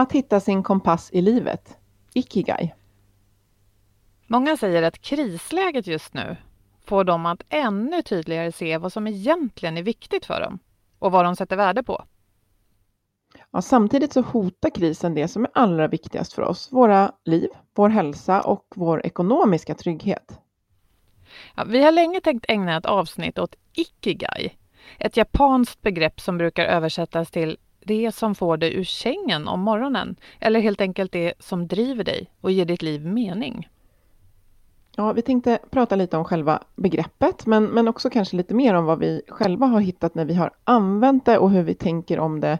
Att hitta sin kompass i livet. Ikigai. Många säger att krisläget just nu får dem att ännu tydligare se vad som egentligen är viktigt för dem och vad de sätter värde på. Ja, samtidigt så hotar krisen det som är allra viktigast för oss, våra liv, vår hälsa och vår ekonomiska trygghet. Ja, vi har länge tänkt ägna ett avsnitt åt ikigai, ett japanskt begrepp som brukar översättas till det som får dig ur sängen om morgonen eller helt enkelt det som driver dig och ger ditt liv mening. Ja, vi tänkte prata lite om själva begreppet, men, men också kanske lite mer om vad vi själva har hittat när vi har använt det och hur vi tänker om det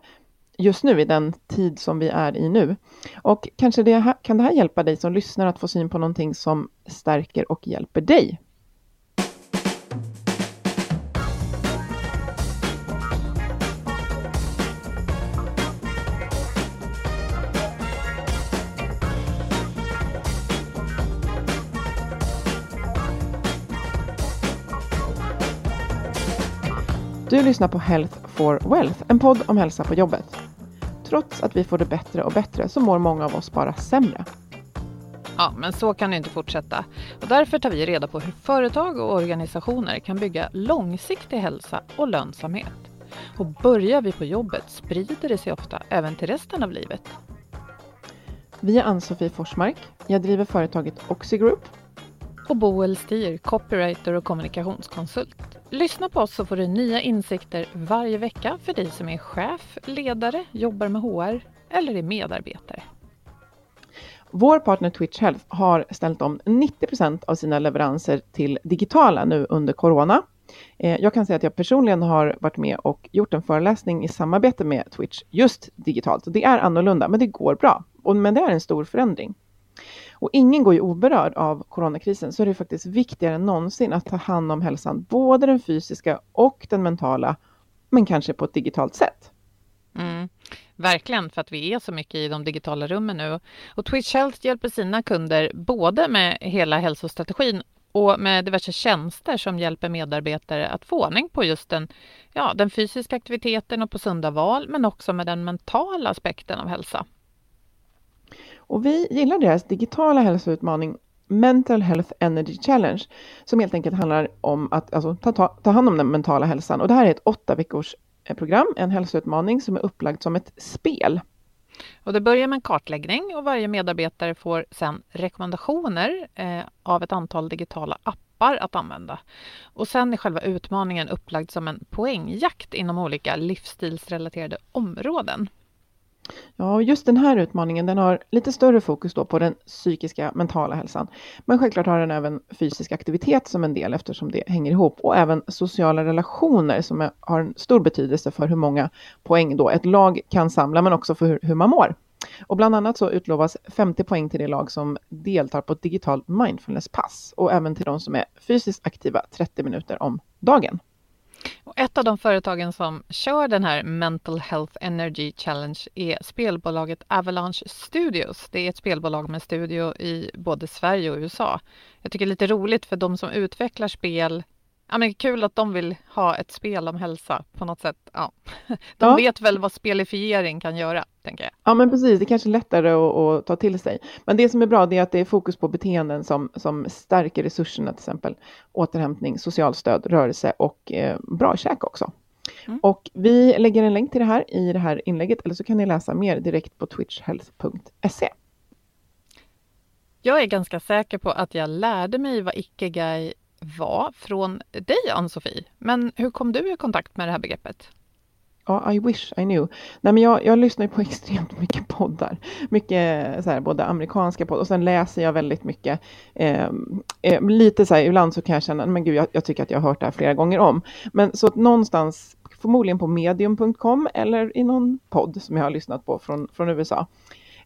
just nu i den tid som vi är i nu. Och kanske det här, kan det här hjälpa dig som lyssnar att få syn på någonting som stärker och hjälper dig. Du lyssnar på Health for Wealth, en podd om hälsa på jobbet. Trots att vi får det bättre och bättre så mår många av oss bara sämre. Ja, men så kan det inte fortsätta. Och därför tar vi reda på hur företag och organisationer kan bygga långsiktig hälsa och lönsamhet. Och börjar vi på jobbet sprider det sig ofta även till resten av livet. Vi är Ann-Sofie Forsmark. Jag driver företaget Oxigroup. Och Boel Stier, copywriter och kommunikationskonsult. Lyssna på oss så får du nya insikter varje vecka för dig som är chef, ledare, jobbar med HR eller är medarbetare. Vår partner Twitch Health har ställt om 90% av sina leveranser till digitala nu under corona. Eh, jag kan säga att jag personligen har varit med och gjort en föreläsning i samarbete med Twitch just digitalt. Det är annorlunda, men det går bra. Men det är en stor förändring. Och ingen går ju oberörd av coronakrisen, så är det faktiskt viktigare än någonsin att ta hand om hälsan, både den fysiska och den mentala, men kanske på ett digitalt sätt. Mm, verkligen, för att vi är så mycket i de digitala rummen nu. Och Twitch Health hjälper sina kunder både med hela hälsostrategin och med diverse tjänster som hjälper medarbetare att få ordning på just den, ja, den fysiska aktiviteten och på sunda val, men också med den mentala aspekten av hälsa. Och vi gillar deras digitala hälsoutmaning Mental Health Energy Challenge som helt enkelt handlar om att alltså, ta, ta, ta hand om den mentala hälsan. Och det här är ett åtta veckors eh, program, en hälsoutmaning som är upplagd som ett spel. Och det börjar med en kartläggning och varje medarbetare får sedan rekommendationer eh, av ett antal digitala appar att använda. Och sen är själva utmaningen upplagd som en poängjakt inom olika livsstilsrelaterade områden. Ja, just den här utmaningen den har lite större fokus då på den psykiska mentala hälsan. Men självklart har den även fysisk aktivitet som en del eftersom det hänger ihop och även sociala relationer som är, har en stor betydelse för hur många poäng då ett lag kan samla men också för hur, hur man mår. Och bland annat så utlovas 50 poäng till det lag som deltar på ett digitalt mindfulnesspass och även till de som är fysiskt aktiva 30 minuter om dagen. Och ett av de företagen som kör den här Mental Health Energy Challenge är spelbolaget Avalanche Studios. Det är ett spelbolag med studio i både Sverige och USA. Jag tycker det är lite roligt för de som utvecklar spel Ja, men kul att de vill ha ett spel om hälsa på något sätt. Ja. De ja. vet väl vad spelifiering kan göra, tänker jag. Ja, men precis. Det är kanske är lättare att, att, ta till sig. Men det som är bra är att det är fokus på beteenden som, som stärker resurserna, till exempel återhämtning, socialstöd, rörelse och eh, bra käk också. Mm. Och vi lägger en länk till det här i det här inlägget, eller så kan ni läsa mer direkt på twitchhealth.se. Jag är ganska säker på att jag lärde mig vad Ikigai var från dig, Ann-Sofie. Men hur kom du i kontakt med det här begreppet? Ja, I wish I knew. Nej, men jag, jag lyssnar på extremt mycket poddar. Mycket eh, så här, både amerikanska poddar och sen läser jag väldigt mycket. Eh, eh, lite så här, ibland så kan jag känna, men gud, jag, jag, tycker att jag har hört det här flera gånger om. Men så att någonstans, förmodligen på medium.com eller i någon podd som jag har lyssnat på från, från USA,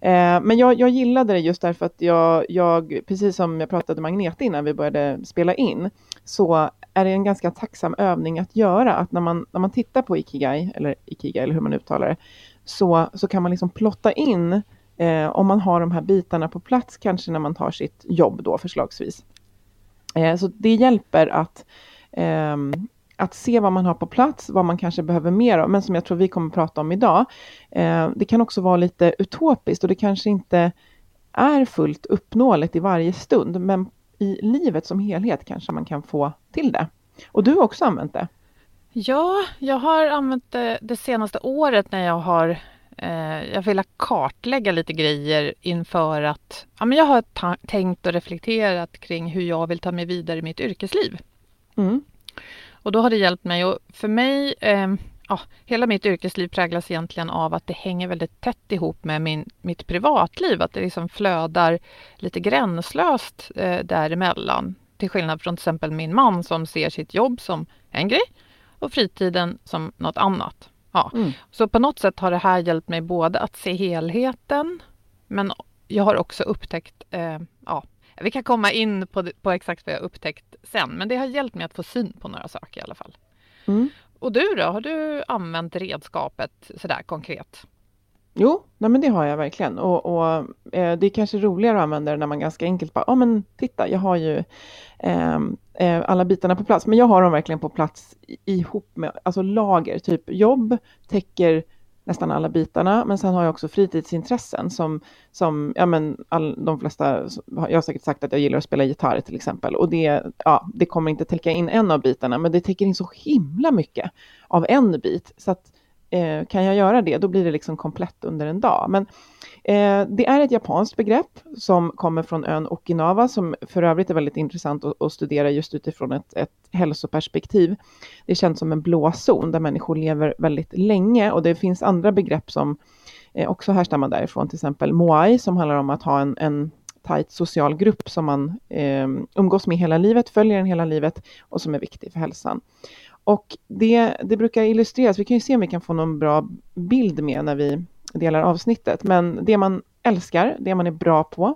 Eh, men jag, jag gillade det just därför att jag, jag, precis som jag pratade med Agneta innan vi började spela in, så är det en ganska tacksam övning att göra. Att när man, när man tittar på Ikigai, eller Ikigai eller hur man uttalar det, så, så kan man liksom plotta in eh, om man har de här bitarna på plats, kanske när man tar sitt jobb då förslagsvis. Eh, så det hjälper att eh, att se vad man har på plats, vad man kanske behöver mer av, men som jag tror vi kommer att prata om idag. Eh, det kan också vara lite utopiskt och det kanske inte är fullt uppnåeligt i varje stund, men i livet som helhet kanske man kan få till det. Och du har också använt det? Ja, jag har använt det det senaste året när jag har eh, jag vill kartlägga lite grejer inför att ja, men jag har tänkt och reflekterat kring hur jag vill ta mig vidare i mitt yrkesliv. Mm. Och då har det hjälpt mig och för mig, eh, ja, hela mitt yrkesliv präglas egentligen av att det hänger väldigt tätt ihop med min, mitt privatliv, att det liksom flödar lite gränslöst eh, däremellan. Till skillnad från till exempel min man som ser sitt jobb som en grej och fritiden som något annat. Ja. Mm. Så på något sätt har det här hjälpt mig både att se helheten men jag har också upptäckt eh, ja, vi kan komma in på, på exakt vad jag upptäckt sen, men det har hjälpt mig att få syn på några saker i alla fall. Mm. Och du då, har du använt redskapet sådär konkret? Jo, nej men det har jag verkligen. Och, och eh, det är kanske roligare att använda det när man ganska enkelt bara, ja men titta, jag har ju ehm, eh, alla bitarna på plats. Men jag har dem verkligen på plats ihop med, alltså lager, typ jobb täcker nästan alla bitarna. Men sen har jag också fritidsintressen som, som ja men all, de flesta, jag har säkert sagt att jag gillar att spela gitarr till exempel. Och det, ja, det kommer inte täcka in en av bitarna, men det täcker in så himla mycket av en bit. Så att eh, kan jag göra det, då blir det liksom komplett under en dag. Men Eh, det är ett japanskt begrepp som kommer från ön Okinawa som för övrigt är väldigt intressant att, att studera just utifrån ett, ett hälsoperspektiv. Det är känt som en blå zon där människor lever väldigt länge och det finns andra begrepp som eh, också härstammar därifrån, till exempel moai som handlar om att ha en, en tajt social grupp som man eh, umgås med hela livet, följer den hela livet och som är viktig för hälsan. Och det, det brukar illustreras, vi kan ju se om vi kan få någon bra bild med när vi delar avsnittet. Men det man älskar, det man är bra på,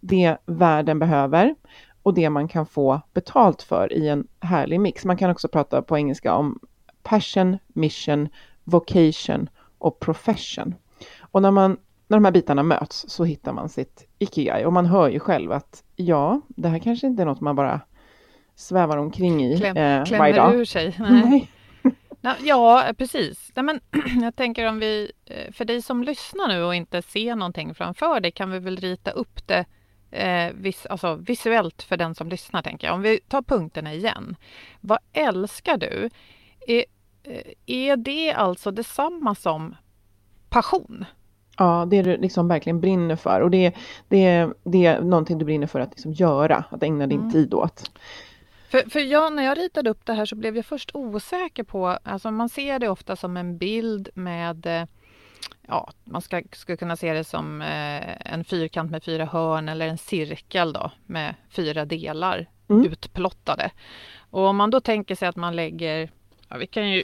det världen behöver och det man kan få betalt för i en härlig mix. Man kan också prata på engelska om passion, mission, vocation och profession. Och när, man, när de här bitarna möts så hittar man sitt ikigai och man hör ju själv att ja, det här kanske inte är något man bara svävar omkring i Kläm, eh, Klämmer ur sig. Nej. Nej. Ja, precis. Nej, men, jag tänker om vi, eh, för dig som lyssnar nu och inte ser någonting framför dig kan vi väl rita upp det eh, vis, alltså visuellt för den som lyssnar. tänker jag. Om vi tar punkterna igen. Vad älskar du? Är, eh, är det alltså detsamma som passion? Ja, det du liksom verkligen brinner för och det, det, det är någonting du brinner för att liksom göra, att ägna din mm. tid åt. För, för jag, när jag ritade upp det här så blev jag först osäker på, alltså man ser det ofta som en bild med ja, man ska, ska kunna se det som eh, en fyrkant med fyra hörn eller en cirkel då med fyra delar mm. utplottade. Och om man då tänker sig att man lägger, ja, vi kan ju,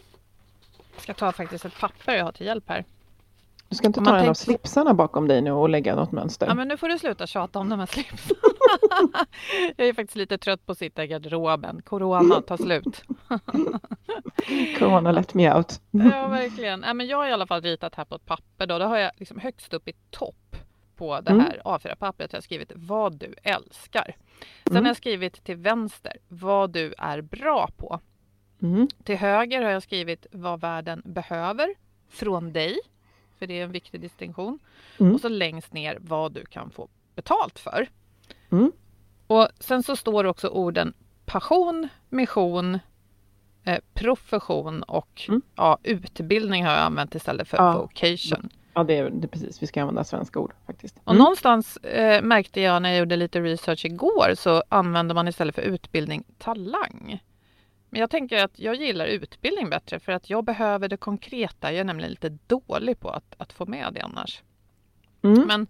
jag ska ta faktiskt ett papper jag har till hjälp här. Du ska inte ta en av slipsarna bakom dig nu och lägga något mönster? Ja, men nu får du sluta tjata om de här slipsarna. jag är faktiskt lite trött på att sitta i garderoben. Corona tar slut. Corona let me out. ja, verkligen. Ja, men jag har i alla fall ritat här på ett papper. Då, då har jag liksom högst upp i topp på det mm. här mm. A4-pappret har jag skrivit vad du älskar. Sen mm. har jag skrivit till vänster vad du är bra på. Mm. Till höger har jag skrivit vad världen behöver från dig för det är en viktig distinktion. Mm. Och så längst ner vad du kan få betalt för. Mm. Och sen så står också orden passion, mission, eh, profession och mm. ja, utbildning har jag använt istället för ja. vocation. Ja, det är, det är, precis. Vi ska använda svenska ord faktiskt. Och mm. någonstans eh, märkte jag när jag gjorde lite research igår så använder man istället för utbildning talang. Men jag tänker att jag gillar utbildning bättre för att jag behöver det konkreta. Jag är nämligen lite dålig på att, att få med det annars. Mm. Men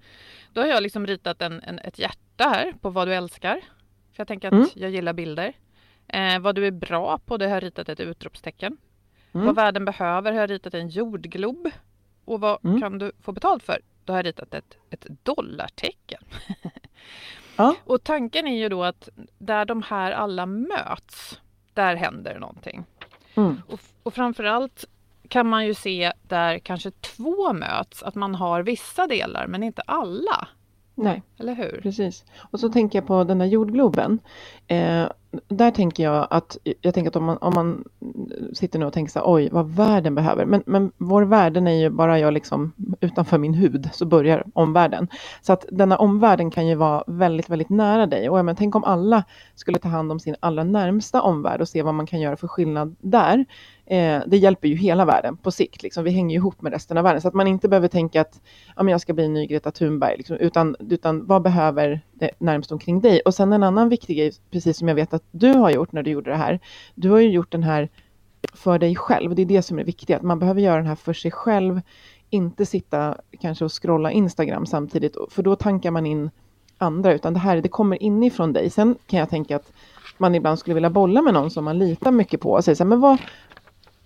då har jag liksom ritat en, en, ett hjärta här på vad du älskar. För jag tänker att mm. jag gillar bilder. Eh, vad du är bra på, det har jag ritat ett utropstecken. Mm. Vad världen behöver har jag ritat en jordglob. Och vad mm. kan du få betalt för? Då har jag ritat ett, ett dollartecken. ja. Och tanken är ju då att där de här alla möts där händer någonting. Mm. Och, och framförallt kan man ju se där kanske två möts, att man har vissa delar men inte alla. Nej, eller hur? Precis. Och så tänker jag på den där jordgloben. Eh, där tänker jag att, jag tänker att om man, om man sitter nu och tänker så här, oj, vad världen behöver. Men, men vår världen är ju bara jag liksom utanför min hud, så börjar omvärlden. Så att denna omvärlden kan ju vara väldigt, väldigt nära dig. Och men, tänk om alla skulle ta hand om sin allra närmsta omvärld och se vad man kan göra för skillnad där. Eh, det hjälper ju hela världen på sikt. Liksom. Vi hänger ihop med resten av världen. Så att man inte behöver tänka att ja, men jag ska bli en ny Greta Thunberg. Liksom, utan, utan vad behöver det närmst omkring dig? Och sen en annan viktig grej, precis som jag vet att du har gjort när du gjorde det här. Du har ju gjort den här för dig själv. Det är det som är viktigt. Att man behöver göra den här för sig själv. Inte sitta kanske och scrolla Instagram samtidigt. För då tankar man in andra. Utan det här det kommer inifrån dig. Sen kan jag tänka att man ibland skulle vilja bolla med någon som man litar mycket på. Och säga så här, men vad,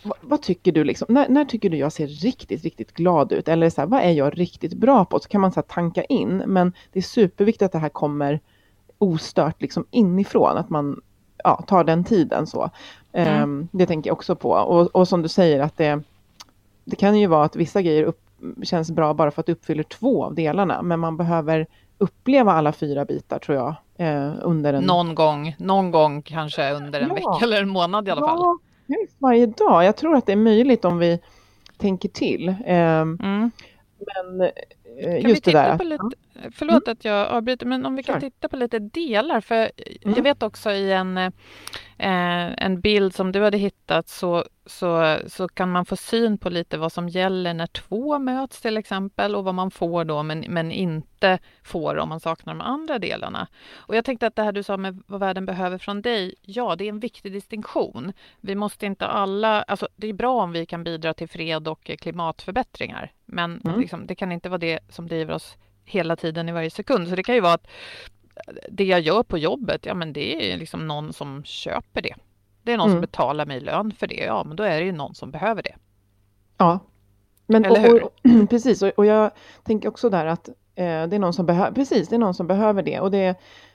vad, tycker du liksom, när, när, tycker du jag ser riktigt, riktigt glad ut? Eller så här, vad är jag riktigt bra på? Så kan man så tanka in, men det är superviktigt att det här kommer ostört liksom inifrån, att man ja, tar den tiden så. Mm. Um, det tänker jag också på. Och, och, som du säger att det, det kan ju vara att vissa grejer upp, känns bra bara för att det uppfyller två av delarna, men man behöver uppleva alla fyra bitar tror jag. Eh, under en... Någon gång, någon gång kanske under en ja. vecka eller en månad i alla ja. fall helst varje dag. Jag tror att det är möjligt om vi tänker till. Ehm, mm. Men eh, just det där. lite, förlåt mm. att jag avbryter, men om vi kan sure. titta på lite delar. För mm. jag vet också i en, eh, en bild som du hade hittat så, så, så kan man få syn på lite vad som gäller när två möts till exempel och vad man får då men, men inte får om man saknar de andra delarna. Och jag tänkte att det här du sa med vad världen behöver från dig, ja det är en viktig distinktion. Vi måste inte alla, alltså det är bra om vi kan bidra till fred och klimatförbättringar men mm. liksom, det kan inte vara det som driver oss hela tiden i varje sekund. Så det kan ju vara att det jag gör på jobbet, ja men det är liksom någon som köper det. Det är någon mm. som betalar mig lön för det. Ja, men då är det ju någon som behöver det. Ja, men Eller och, och, precis. Och, och, jag tänker också där att eh, det är någon som behöver, precis, det är någon som behöver det. Och det,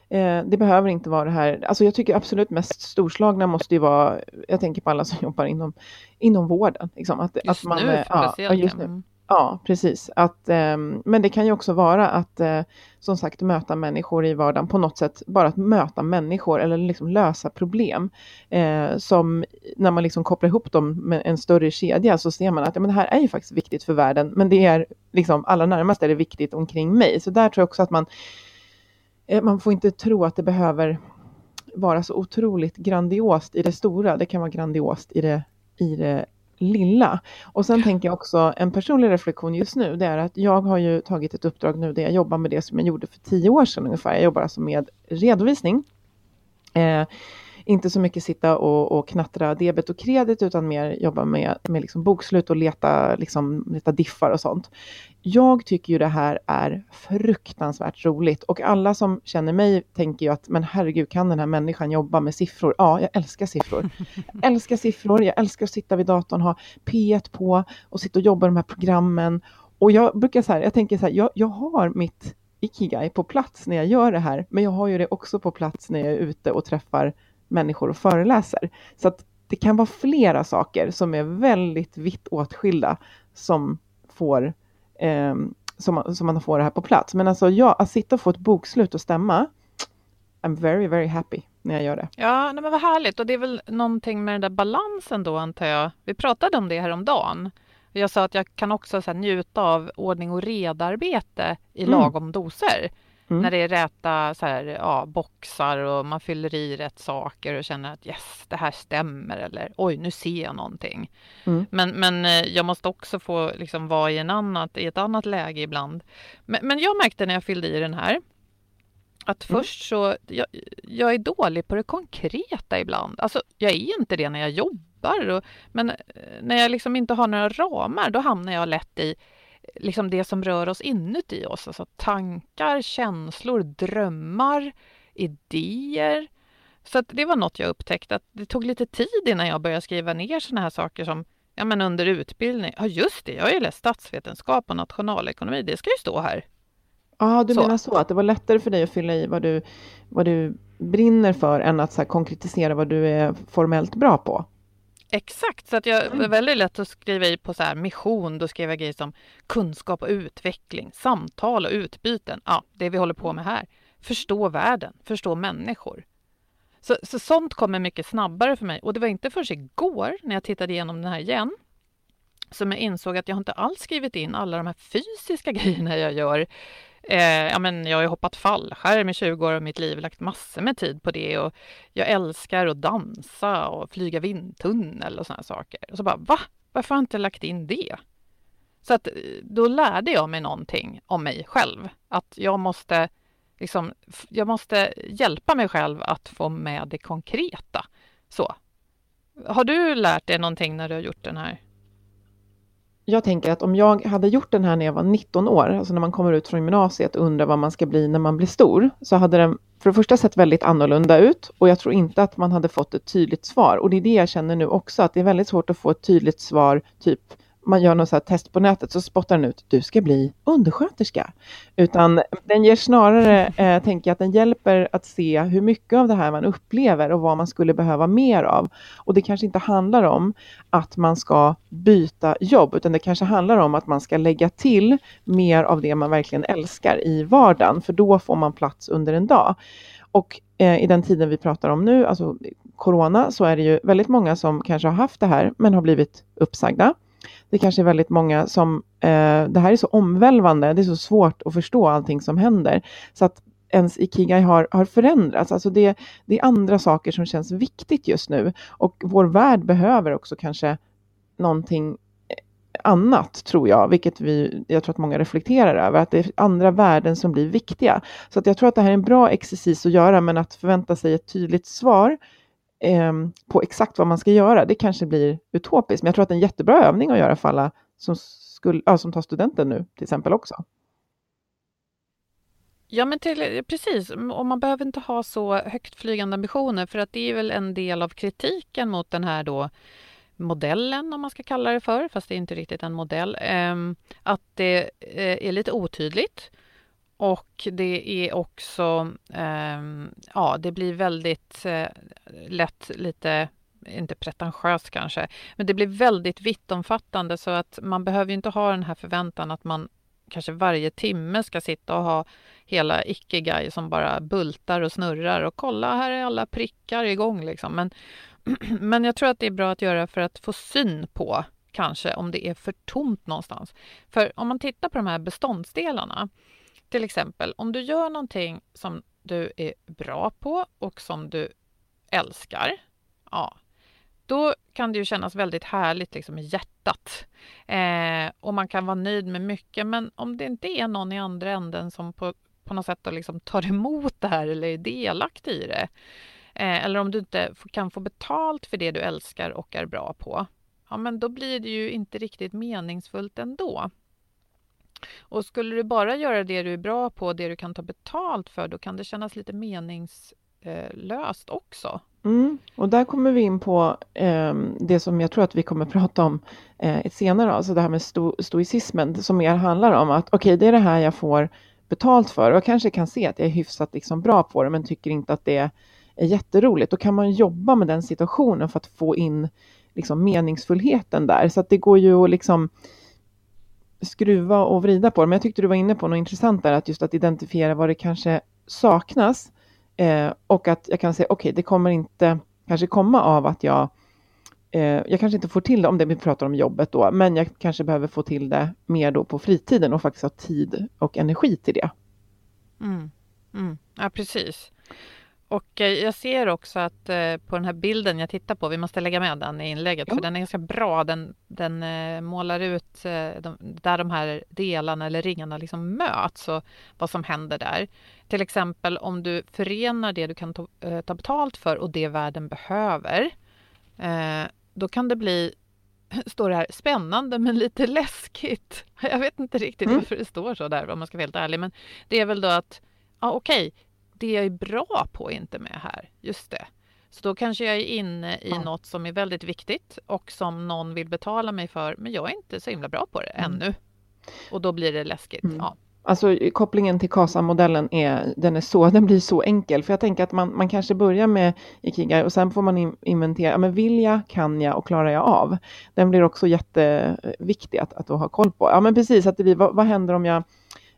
eh, det behöver inte vara det här, alltså jag tycker absolut mest storslagna måste ju vara, jag tänker på alla som jobbar inom, inom vården. Liksom, att, just att man, nu, ja, just nu. Ja, precis. Att, eh, men det kan ju också vara att eh, som sagt möta människor i vardagen på något sätt. Bara att möta människor eller liksom lösa problem. Eh, som när man liksom kopplar ihop dem med en större kedja så ser man att ja, men det här är ju faktiskt viktigt för världen. Men det är liksom allra närmast är det viktigt omkring mig. Så där tror jag också att man, eh, man får inte tro att det behöver vara så otroligt grandiost i det stora. Det kan vara grandiost i det, i det lilla. Och sen tänker jag också en personlig reflektion just nu, det är att jag har ju tagit ett uppdrag nu där jag jobbar med det som jag gjorde för tio år sedan ungefär. Jag jobbar alltså med redovisning. Eh, inte så mycket sitta och, och knattra debet och kredit utan mer jobba med, med liksom bokslut och leta, liksom, leta diffar och sånt. Jag tycker ju det här är fruktansvärt roligt och alla som känner mig tänker ju att men herregud kan den här människan jobba med siffror? Ja, jag älskar siffror. Jag älskar siffror, jag älskar att sitta vid datorn, ha P1 på och sitta och jobba med de här programmen. Och jag brukar så här, jag tänker så här, jag, jag har mitt ikigai på plats när jag gör det här, men jag har ju det också på plats när jag är ute och träffar människor och föreläser. Så att det kan vara flera saker som är väldigt vitt åtskilda som får eh, som, som man får det här på plats. Men alltså ja, att sitta och få ett bokslut och stämma, I'm very, very happy när jag gör det. Ja, nej, men vad härligt. Och det är väl någonting med den där balansen då, antar jag. Vi pratade om det här om dagen. Jag sa att jag kan också så njuta av ordning och redarbete i mm. lagom doser. Mm. När det är räta så här, ja, boxar och man fyller i rätt saker och känner att yes, det här stämmer eller oj, nu ser jag någonting. Mm. Men, men eh, jag måste också få liksom vara i, en annat, i ett annat läge ibland. Men, men jag märkte när jag fyllde i den här att mm. först så, jag, jag är dålig på det konkreta ibland. Alltså, jag är inte det när jag jobbar. Och, men eh, när jag liksom inte har några ramar, då hamnar jag lätt i liksom det som rör oss inuti oss. Alltså tankar, känslor, drömmar, idéer. Så det var något jag upptäckte, att det tog lite tid innan jag började skriva ner såna här saker som ja, men under utbildning. Ja, just det, jag har ju läst statsvetenskap och nationalekonomi. Det ska ju stå här. Ja, du så. menar så, att det var lättare för dig att fylla i vad du, vad du brinner för än att så konkretisera vad du är formellt bra på? Exakt, så att jag var väldigt lätt att skriva i på så här mission. Då skrev jag grejer som kunskap och utveckling, samtal och utbyten. Ja, det vi håller på med här. Förstå världen, förstå människor. Så, så sånt kommer mycket snabbare för mig. Och det var inte förrän igår när jag tittade igenom den här igen som jag insåg att jag inte alls skrivit in alla de här fysiska grejerna jag gör Eh, ja, men jag har ju hoppat fallskärm i 20 år av mitt liv, lagt massor med tid på det och jag älskar att dansa och flyga vindtunnel och sådana saker. Och så bara, va? Varför har jag inte lagt in det? Så att eh, då lärde jag mig någonting om mig själv. Att jag måste, liksom, jag måste hjälpa mig själv att få med det konkreta. Så. Har du lärt dig någonting när du har gjort den här jag tänker att om jag hade gjort den här när jag var 19 år, alltså när man kommer ut från gymnasiet och undrar vad man ska bli när man blir stor, så hade den för det första sett väldigt annorlunda ut och jag tror inte att man hade fått ett tydligt svar. Och det är det jag känner nu också, att det är väldigt svårt att få ett tydligt svar, typ man gör något så test på nätet så spottar den ut, du ska bli undersköterska. Utan den ger snarare, eh, tänker jag, att den hjälper att se hur mycket av det här man upplever och vad man skulle behöva mer av. Och det kanske inte handlar om att man ska byta jobb, utan det kanske handlar om att man ska lägga till mer av det man verkligen älskar i vardagen, för då får man plats under en dag. Och eh, i den tiden vi pratar om nu, alltså corona, så är det ju väldigt många som kanske har haft det här, men har blivit uppsagda det kanske är väldigt många som, eh, det här är så omvälvande, det är så svårt att förstå allting som händer. Så att ens ikigai har, har förändrats. Alltså det, det är andra saker som känns viktigt just nu. Och vår värld behöver också kanske någonting eh, annat, tror jag, vilket vi, jag tror att många reflekterar över, att det är andra värden som blir viktiga. Så att jag tror att det här är en bra exercis att göra, men att förvänta sig ett tydligt svar eh, på exakt vad man ska göra, det kanske blir utopiskt. Men jag tror att det är en jättebra övning att göra för alla som, skulle, ja, som tar studenten nu till exempel också. Ja, men till, precis. Och man behöver inte ha så högt flygande ambitioner för att det är väl en del av kritiken mot den här då modellen, om man ska kalla det för, fast det är inte riktigt en modell, eh, att det eh, är lite otydligt och det är också, eh, ja, det blir väldigt eh, lätt lite inte pretentiöst kanske, men det blir väldigt vittomfattande så att man behöver inte ha den här förväntan att man kanske varje timme ska sitta och ha hela icke-guy som bara bultar och snurrar och kolla, här är alla prickar igång liksom. Men, men jag tror att det är bra att göra för att få syn på kanske om det är för tomt någonstans. För om man tittar på de här beståndsdelarna till exempel, om du gör någonting som du är bra på och som du älskar, ja, då kan det ju kännas väldigt härligt liksom, i hjärtat. Eh, och man kan vara nöjd med mycket, men om det inte är någon i andra änden som på, på något sätt då liksom tar emot det här eller är delaktig i det, eh, eller om du inte kan få betalt för det du älskar och är bra på, ja men då blir det ju inte riktigt meningsfullt ändå. Och skulle du bara göra det du är bra på, det du kan ta betalt för, då kan det kännas lite meningslöst också. Mm. Och där kommer vi in på eh, det som jag tror att vi kommer prata om eh, senare, alltså det här med sto stoicismen som mer handlar om att okej, okay, det är det här jag får betalt för och jag kanske kan se att jag är hyfsat liksom bra på det men tycker inte att det är jätteroligt. Då kan man jobba med den situationen för att få in liksom meningsfullheten där. Så att det går ju att liksom skruva och vrida på det. Men jag tyckte du var inne på något intressant där, att just att identifiera vad det kanske saknas eh, och att jag kan säga okej, okay, det kommer inte kanske komma av att jag eh, jag kanske inte får till det om det vi pratar om jobbet då, men jag kanske behöver få till det mer då på fritiden och faktiskt ha tid och energi till det. Mm. Mm. Ja, precis. Och eh, jag ser också att eh, på den här bilden jag tittar på, vi måste lägga med den i inlägget, ja. för den är ganska bra. Den, den eh, målar ut de, där de här delarna eller ringarna liksom möts och vad som händer där. Till exempel om du förenar det du kan ta, ta betalt för och det världen behöver, då kan det bli står det här spännande men lite läskigt. Jag vet inte riktigt mm. varför det står så där om man ska vara helt ärlig, men det är väl då att ja, okej, okay, det jag är bra på är inte med här. Just det. Så då kanske jag är inne i ja. något som är väldigt viktigt och som någon vill betala mig för, men jag är inte så himla bra på det mm. ännu. Och då blir det läskigt. Mm. Ja. Alltså kopplingen till KASA-modellen är, den är så, den blir så enkel. För jag tänker att man, man kanske börjar med Ikigai och sen får man inventera, men vill jag, kan jag och klarar jag av? Den blir också jätteviktig att, att ha koll på. Ja men precis, att det blir, vad, vad händer om jag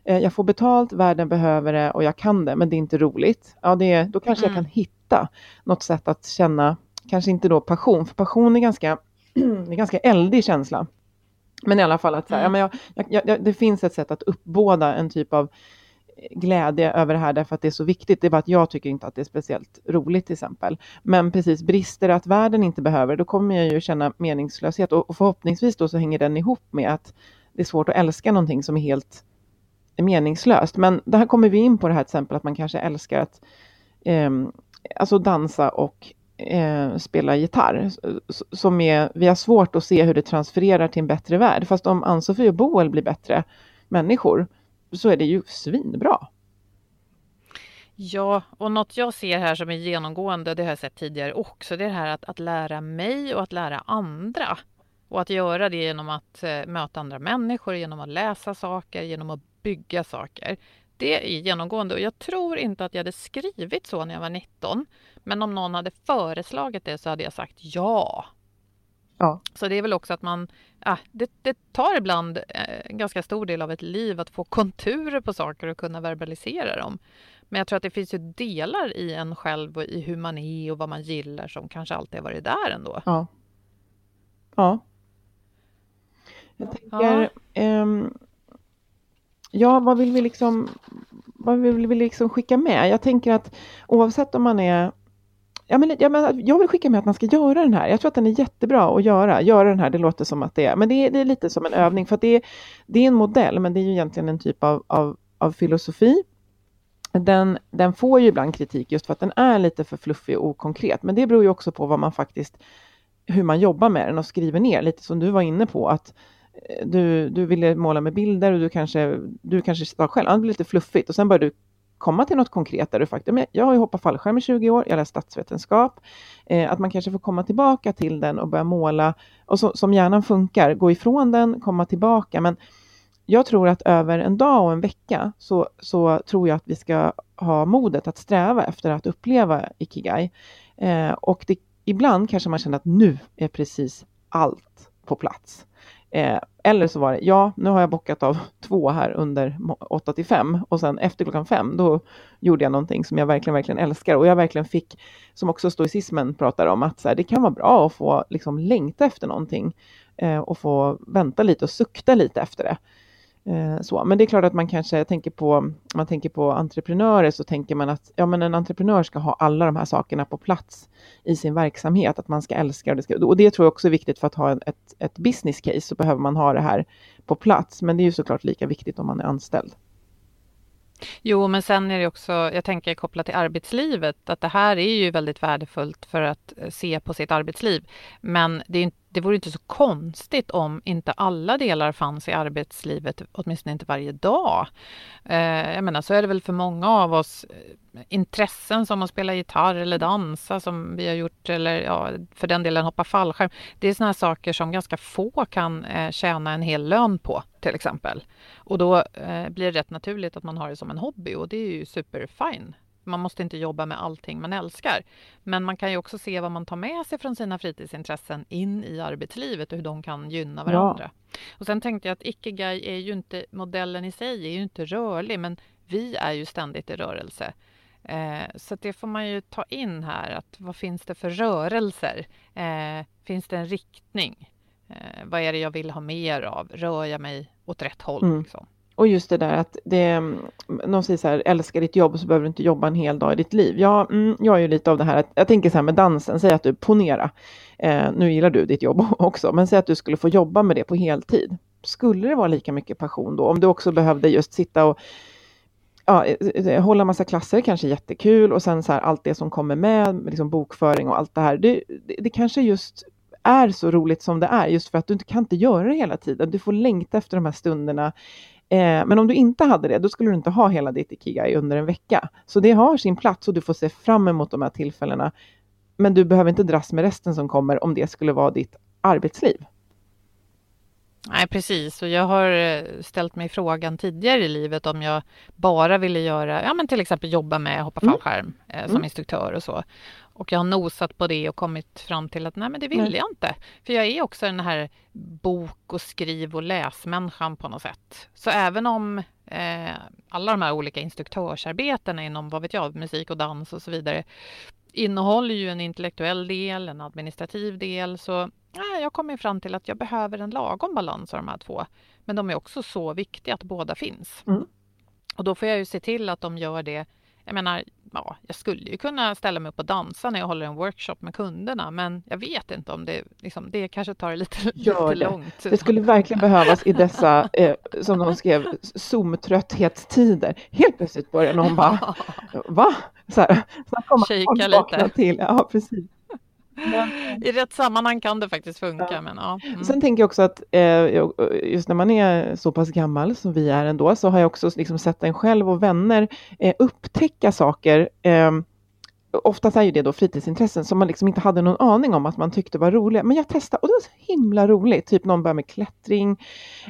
jag får betalt, världen behöver det och jag kan det, men det är inte roligt. Ja, det, då kanske mm. jag kan hitta något sätt att känna, kanske inte då passion, för passion är ganska, är ganska eldig känsla. Men i alla fall att så här, mm. ja, men jag, jag, det finns ett sätt att uppbåda en typ av glädje över det här därför att det är så viktigt. Det är bara att jag tycker inte att det är speciellt roligt till exempel. Men precis, brister att världen inte behöver, då kommer jag ju känna meningslöshet och förhoppningsvis då så hänger den ihop med att det är svårt att älska någonting som är helt meningslöst. Men det här kommer vi in på det här till exempel att man kanske älskar att eh, alltså dansa och eh, spela gitarr. Som är, vi har svårt att se hur det transfererar till en bättre värld. Fast om Ann-Sofie och Boel blir bättre människor så är det ju svinbra. Ja, och något jag ser här som är genomgående, det har jag sett tidigare också, det är det här att, att lära mig och att lära andra. Och att göra det genom att eh, möta andra människor, genom att läsa saker, genom att bygga saker. Det är genomgående och jag tror inte att jag hade skrivit så när jag var 19. Men om någon hade föreslagit det så hade jag sagt ja. Ja. Så det är väl också att man, ah, det, det tar ibland eh, en ganska stor del av ett liv att få konturer på saker och kunna verbalisera dem. Men jag tror att det finns ju delar i en själv och i hur man är och vad man gillar som kanske alltid har varit där ändå. Ja. Ja. Jag tänker, ja. Um, ja, vad vill vi liksom, vad vill vi liksom skicka med? Jag tänker att oavsett om man är Ja, men, ja, men jag vill skicka med att man ska göra den här. Jag tror att den är jättebra att göra. Göra den här, det låter som att det är, men det är, det är lite som en övning för att det är, det är en modell, men det är ju egentligen en typ av, av, av filosofi. Den, den får ju ibland kritik just för att den är lite för fluffig och okonkret. men det beror ju också på vad man faktiskt, hur man jobbar med den och skriver ner, lite som du var inne på, att du, du ville måla med bilder och du kanske, du kanske sa själv, det blir lite fluffigt och sen började du komma till något konkret där du faktiskt, jag har ju hoppat fallskärm i 20 år, jag läst statsvetenskap, eh, att man kanske får komma tillbaka till den och börja måla och så, som hjärnan funkar, gå ifrån den, komma tillbaka. Men jag tror att över en dag och en vecka så, så tror jag att vi ska ha modet att sträva efter att uppleva ikigai. Eh, och det, ibland kanske man känner att nu är precis allt på plats. Eh, eller så var det, ja, nu har jag bockat av två här under 8 till 5 och sen efter klockan 5 då gjorde jag någonting som jag verkligen, verkligen älskar och jag verkligen fick, som också stoicismen pratar om, att så här, det kan vara bra att få liksom längta efter någonting eh, och få vänta lite och sukta lite efter det. Eh, så. Men det är klart att man kanske tänker på, man tänker på entreprenörer så tänker man att ja, men en entreprenör ska ha alla de här sakerna på plats i sin verksamhet, att man ska älska och det, ska, och det tror jag också är viktigt för att ha ett, ett business case så behöver man ha det här på plats. Men det är ju såklart lika viktigt om man är anställd. Jo, men sen är det också, jag tänker kopplat till arbetslivet, att det här är ju väldigt värdefullt för att eh, se på sitt arbetsliv. Men det, är, inte det vore inte så konstigt om inte alla delar fanns i arbetslivet, åtminstone inte varje dag. Eh, jag menar, så är det väl för många av oss eh, intressen som att spela gitarr eller dansa som vi har gjort, eller ja, för den delen hoppa fallskärm. Det är sådana saker som ganska få kan eh, tjäna en hel lön på, till exempel. Och då blir det rätt naturligt att man har det som en hobby och det är ju superfine. Man måste inte jobba med allting man älskar. Men man kan ju också se vad man tar med sig från sina fritidsintressen in i arbetslivet och hur de kan gynna varandra. Ja. Och sen tänkte jag att Ikigai är ju inte, modellen i sig är ju inte rörlig, men vi är ju ständigt i rörelse. Eh, så det får man ju ta in här, att vad finns det för rörelser? Eh, finns det en riktning? Eh, vad är det jag vill ha mer av? Rör jag mig åt rätt håll? Mm. Liksom? Och just det där att det, mm, någon säger så här, älskar ditt jobb så behöver du inte jobba en hel dag i ditt liv. Ja, mm, jag är ju lite av det här, att, jag tänker så här med dansen, säg att du, ponera, eh, nu gillar du ditt jobb också, men säg att du skulle få jobba med det på heltid. Skulle det vara lika mycket passion då? Om du också behövde just sitta och ja, eh, eh, hålla massa klasser, kanske jättekul, och sen så här, allt det som kommer med, liksom bokföring och allt det här. Det, det, det kanske just är så roligt som det är, just för att du inte kan inte göra det hela tiden. Du får längta efter de här stunderna. Eh, men om du inte hade det, då skulle du inte ha hela ditt Ikigai under en vecka. Så det har sin plats och du får se fram emot de här tillfällena. Men du behöver inte dras med resten som kommer om det skulle vara ditt arbetsliv. Nej, precis. Och jag har eh, ställt mig frågan tidigare i livet om jag bara ville göra, ja men till exempel jobba med hoppa mm. fallskärm mm. eh, som mm. instruktör och så. Och jag har nosat på det och kommit fram till att nej, men det vill nej. jag inte. För jag är också den här bok och skriv och läsmänniskan på något sätt. Så även om eh, alla de här olika instruktörsarbetena inom, vad vet jag, musik och dans och så vidare innehåller ju en intellektuell del, en administrativ del, så nej, jag kommer fram till att jag behöver en lagom balans av de här två. Men de är också så viktiga att båda finns. Mm. Och då får jag ju se till att de gör det jag menar, ja, jag skulle ju kunna ställa mig upp och dansa när jag håller en workshop med kunderna, men jag vet inte om det, liksom, det kanske tar lite, Gör lite det. långt. Det skulle verkligen behövas i dessa, eh, som de skrev, Zoom-trötthetstider. Helt plötsligt börjar någon bara, va? Så här, så kommer lite. Till. Ja, precis. I rätt sammanhang kan det faktiskt funka. Ja. Men, ja. Mm. Sen tänker jag också att eh, just när man är så pass gammal som vi är ändå, så har jag också liksom sett en själv och vänner eh, upptäcka saker. Eh, oftast är ju det då fritidsintressen som man liksom inte hade någon aning om att man tyckte var roliga. Men jag testade och det var så himla roligt. Typ någon börjar med klättring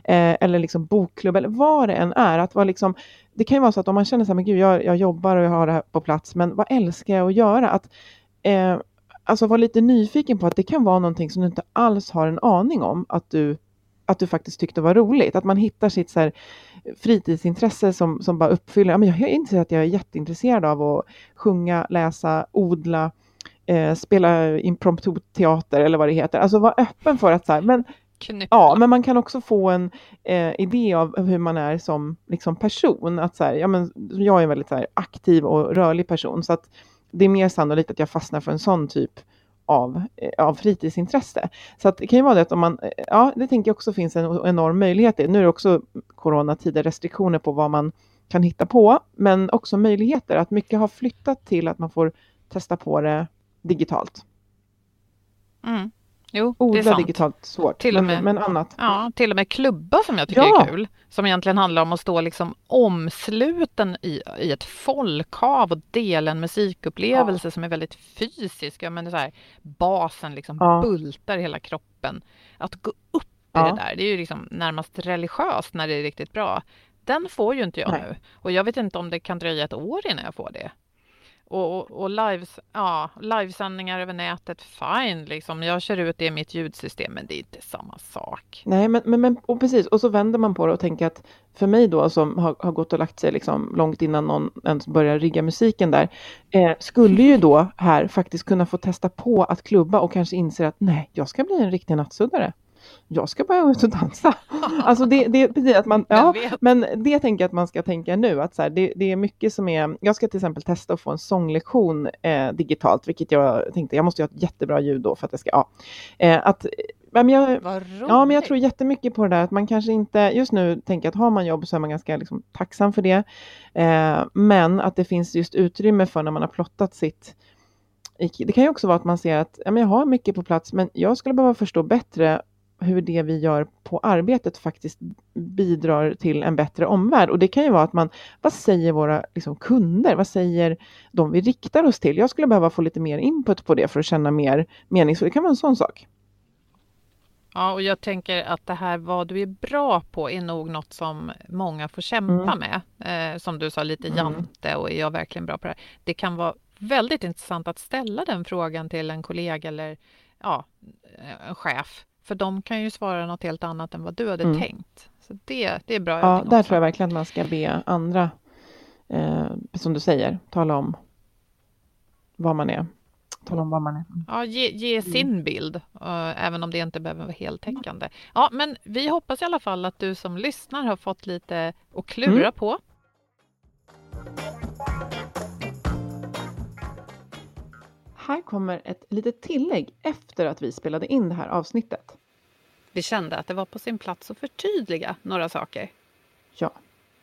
eh, eller liksom bokklubb eller vad det än är. Att vara liksom, det kan ju vara så att om man känner så här, men gud, jag, jag jobbar och jag har det här på plats, men vad älskar jag att göra? Att, eh, alltså var lite nyfiken på att det kan vara någonting som du inte alls har en aning om att du, att du faktiskt tyckte var roligt. Att man hittar sitt så här, fritidsintresse som, som bara uppfyller, ja, men jag inser att jag är jätteintresserad av att sjunga, läsa, odla, eh, spela impromptu-teater eller vad det heter. Alltså vara öppen för att så här, men Ja, men man kan också få en eh, idé av hur man är som liksom, person. Att så här, ja, men jag är en väldigt så här, aktiv och rörlig person, så att det är mer sannolikt att jag fastnar för en sån typ av, eh, av fritidsintresse. Så att det kan ju vara det att om man, eh, ja det tänker jag också finns en enorm möjlighet i. Nu är det också coronatider, restriktioner på vad man kan hitta på, men också möjligheter att mycket har flyttat till att man får testa på det digitalt. Mm. Jo, Odla det är sant. digitalt svårt, till och med, men, men annat. Ja, till och med klubba som jag tycker ja. är kul. Som egentligen handlar om att stå liksom omsluten i, i ett folkhav och dela en musikupplevelse ja. som är väldigt fysisk. Ja, men så här, basen liksom ja. bultar hela kroppen. Att gå upp i det där, det är ju liksom närmast religiöst när det är riktigt bra. Den får ju inte jag Nej. nu. Och jag vet inte om det kan dröja ett år innan jag får det. Och, och, och lives, ja, livesändningar över nätet, fine, liksom. jag kör ut det i mitt ljudsystem, men det är inte samma sak. Nej, men, men, men och precis, och så vänder man på det och tänker att för mig då, som har, har gått och lagt sig liksom långt innan någon ens börjar rigga musiken där, eh, skulle ju då här faktiskt kunna få testa på att klubba och kanske inse att nej, jag ska bli en riktig nattsuddare jag ska bara ut och dansa. Alltså det, det betyder att man, ja, men det tänker jag att man ska tänka nu, att så här, det, det, är mycket som är, jag ska till exempel testa att få en sånglektion eh, digitalt, vilket jag tänkte, jag måste ha ett jättebra ljud då för att det ska, ja. Eh, att men jag, ja, men jag tror jättemycket på det där att man kanske inte, just nu tänker att har man jobb så är man ganska liksom, tacksam för det. Eh, men att det finns just utrymme för när man har plottat sitt det kan ju också vara att man ser att ja, men jag har mycket på plats, men jag skulle behöva förstå bättre hur det vi gör på arbetet faktiskt bidrar till en bättre omvärld. Och det kan ju vara att man, vad säger våra liksom, kunder? Vad säger de vi riktar oss till? Jag skulle behöva få lite mer input på det för att känna mer mening. Så det kan vara en sån sak. Ja, och jag tänker att det här vad du är bra på är nog något som många får kämpa Mm. med. Eh, som du sa, lite Mm. jante och är jag verkligen bra på det här? Det kan vara väldigt intressant att ställa den frågan till en kollega eller ja, en chef. För de kan ju svara något helt annat än vad du hade Mm. tänkt. Så det, det är bra Ja, där också. tror jag verkligen att man ska be andra, eh, som du säger, tala om vad man är. Tala om vad man är. Ja, ge, ge sin bild, eh, även om det inte behöver vara heltäckande. Ja, men vi hoppas i alla fall att du som lyssnar har fått lite att klura Mm. på. Här kommer ett litet tillägg efter att vi spelade in det här avsnittet. Vi kände att det var på sin plats att förtydliga några saker. Ja,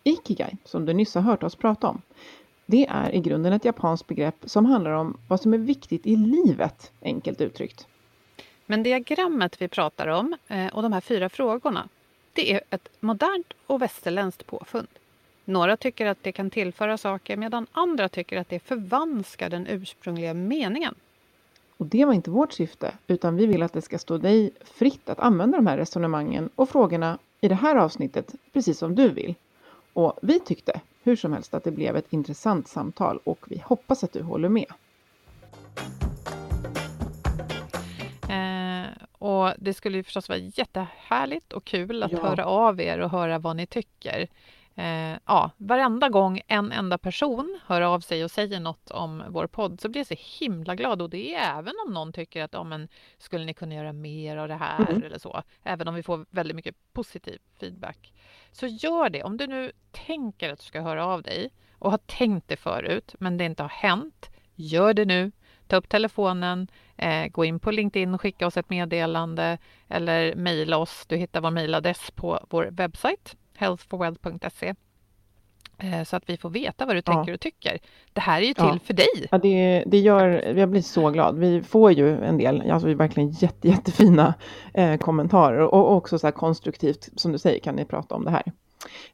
Ikigai, som du nyss har hört oss prata om, det är i grunden ett japanskt begrepp som handlar om vad som är viktigt i livet, enkelt uttryckt. Men diagrammet vi pratar om eh, och de här fyra frågorna, det är ett modernt och västerländskt påfund. Några tycker att det kan tillföra saker medan andra tycker att det förvanskar den ursprungliga meningen. Och det var inte vårt syfte, utan vi vill att det ska stå dig fritt att använda de här resonemangen och frågorna i det här avsnittet precis som du vill. Och vi tyckte hur som helst att det blev ett intressant samtal och vi hoppas att du håller med. Eh, och det skulle ju förstås vara jättehärligt och kul att Ja. höra av er och höra vad ni tycker. Eh, ja, varenda gång en enda person hör av sig och säger något om vår podd så blir jag så himla glad och det är även om någon tycker att ja, men, skulle ni kunna göra mer av det här Mm. eller så. Även om vi får väldigt mycket positiv feedback. Så gör det. Om du nu tänker att du ska höra av dig och har tänkt det förut men det inte har hänt, gör det nu. Ta upp telefonen, eh, gå in på LinkedIn och skicka oss ett meddelande eller mejla oss. Du hittar vår mejladress på vår webbsajt healthforwealth.se eh, så att vi får veta vad du Ja. tänker och tycker. Det här är ju till Ja. för dig. Ja, det, det gör, jag blir så glad. Vi får ju en del, alltså verkligen jätte, jättefina eh, kommentarer och, och också så här konstruktivt, som du säger, kan ni prata om det här.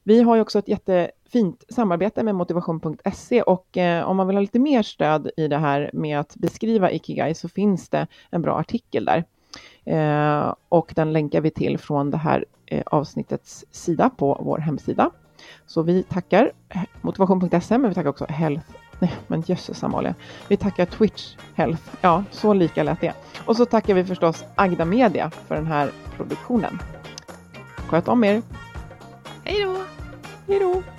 Vi har ju också ett jättefint samarbete med motivation.se och eh, om man vill ha lite mer stöd i det här med att beskriva Ikigai så finns det en bra artikel där. Eh, och den länkar vi till från det här eh, avsnittets sida på vår hemsida. Så vi tackar motivation.se men vi tackar också Health Nej, men jösses Amalia. Vi tackar Twitch Health. Ja, så lika lät det. Och så tackar vi förstås Agda Media för den här produktionen. Sköt om er. Hej då! Hej då!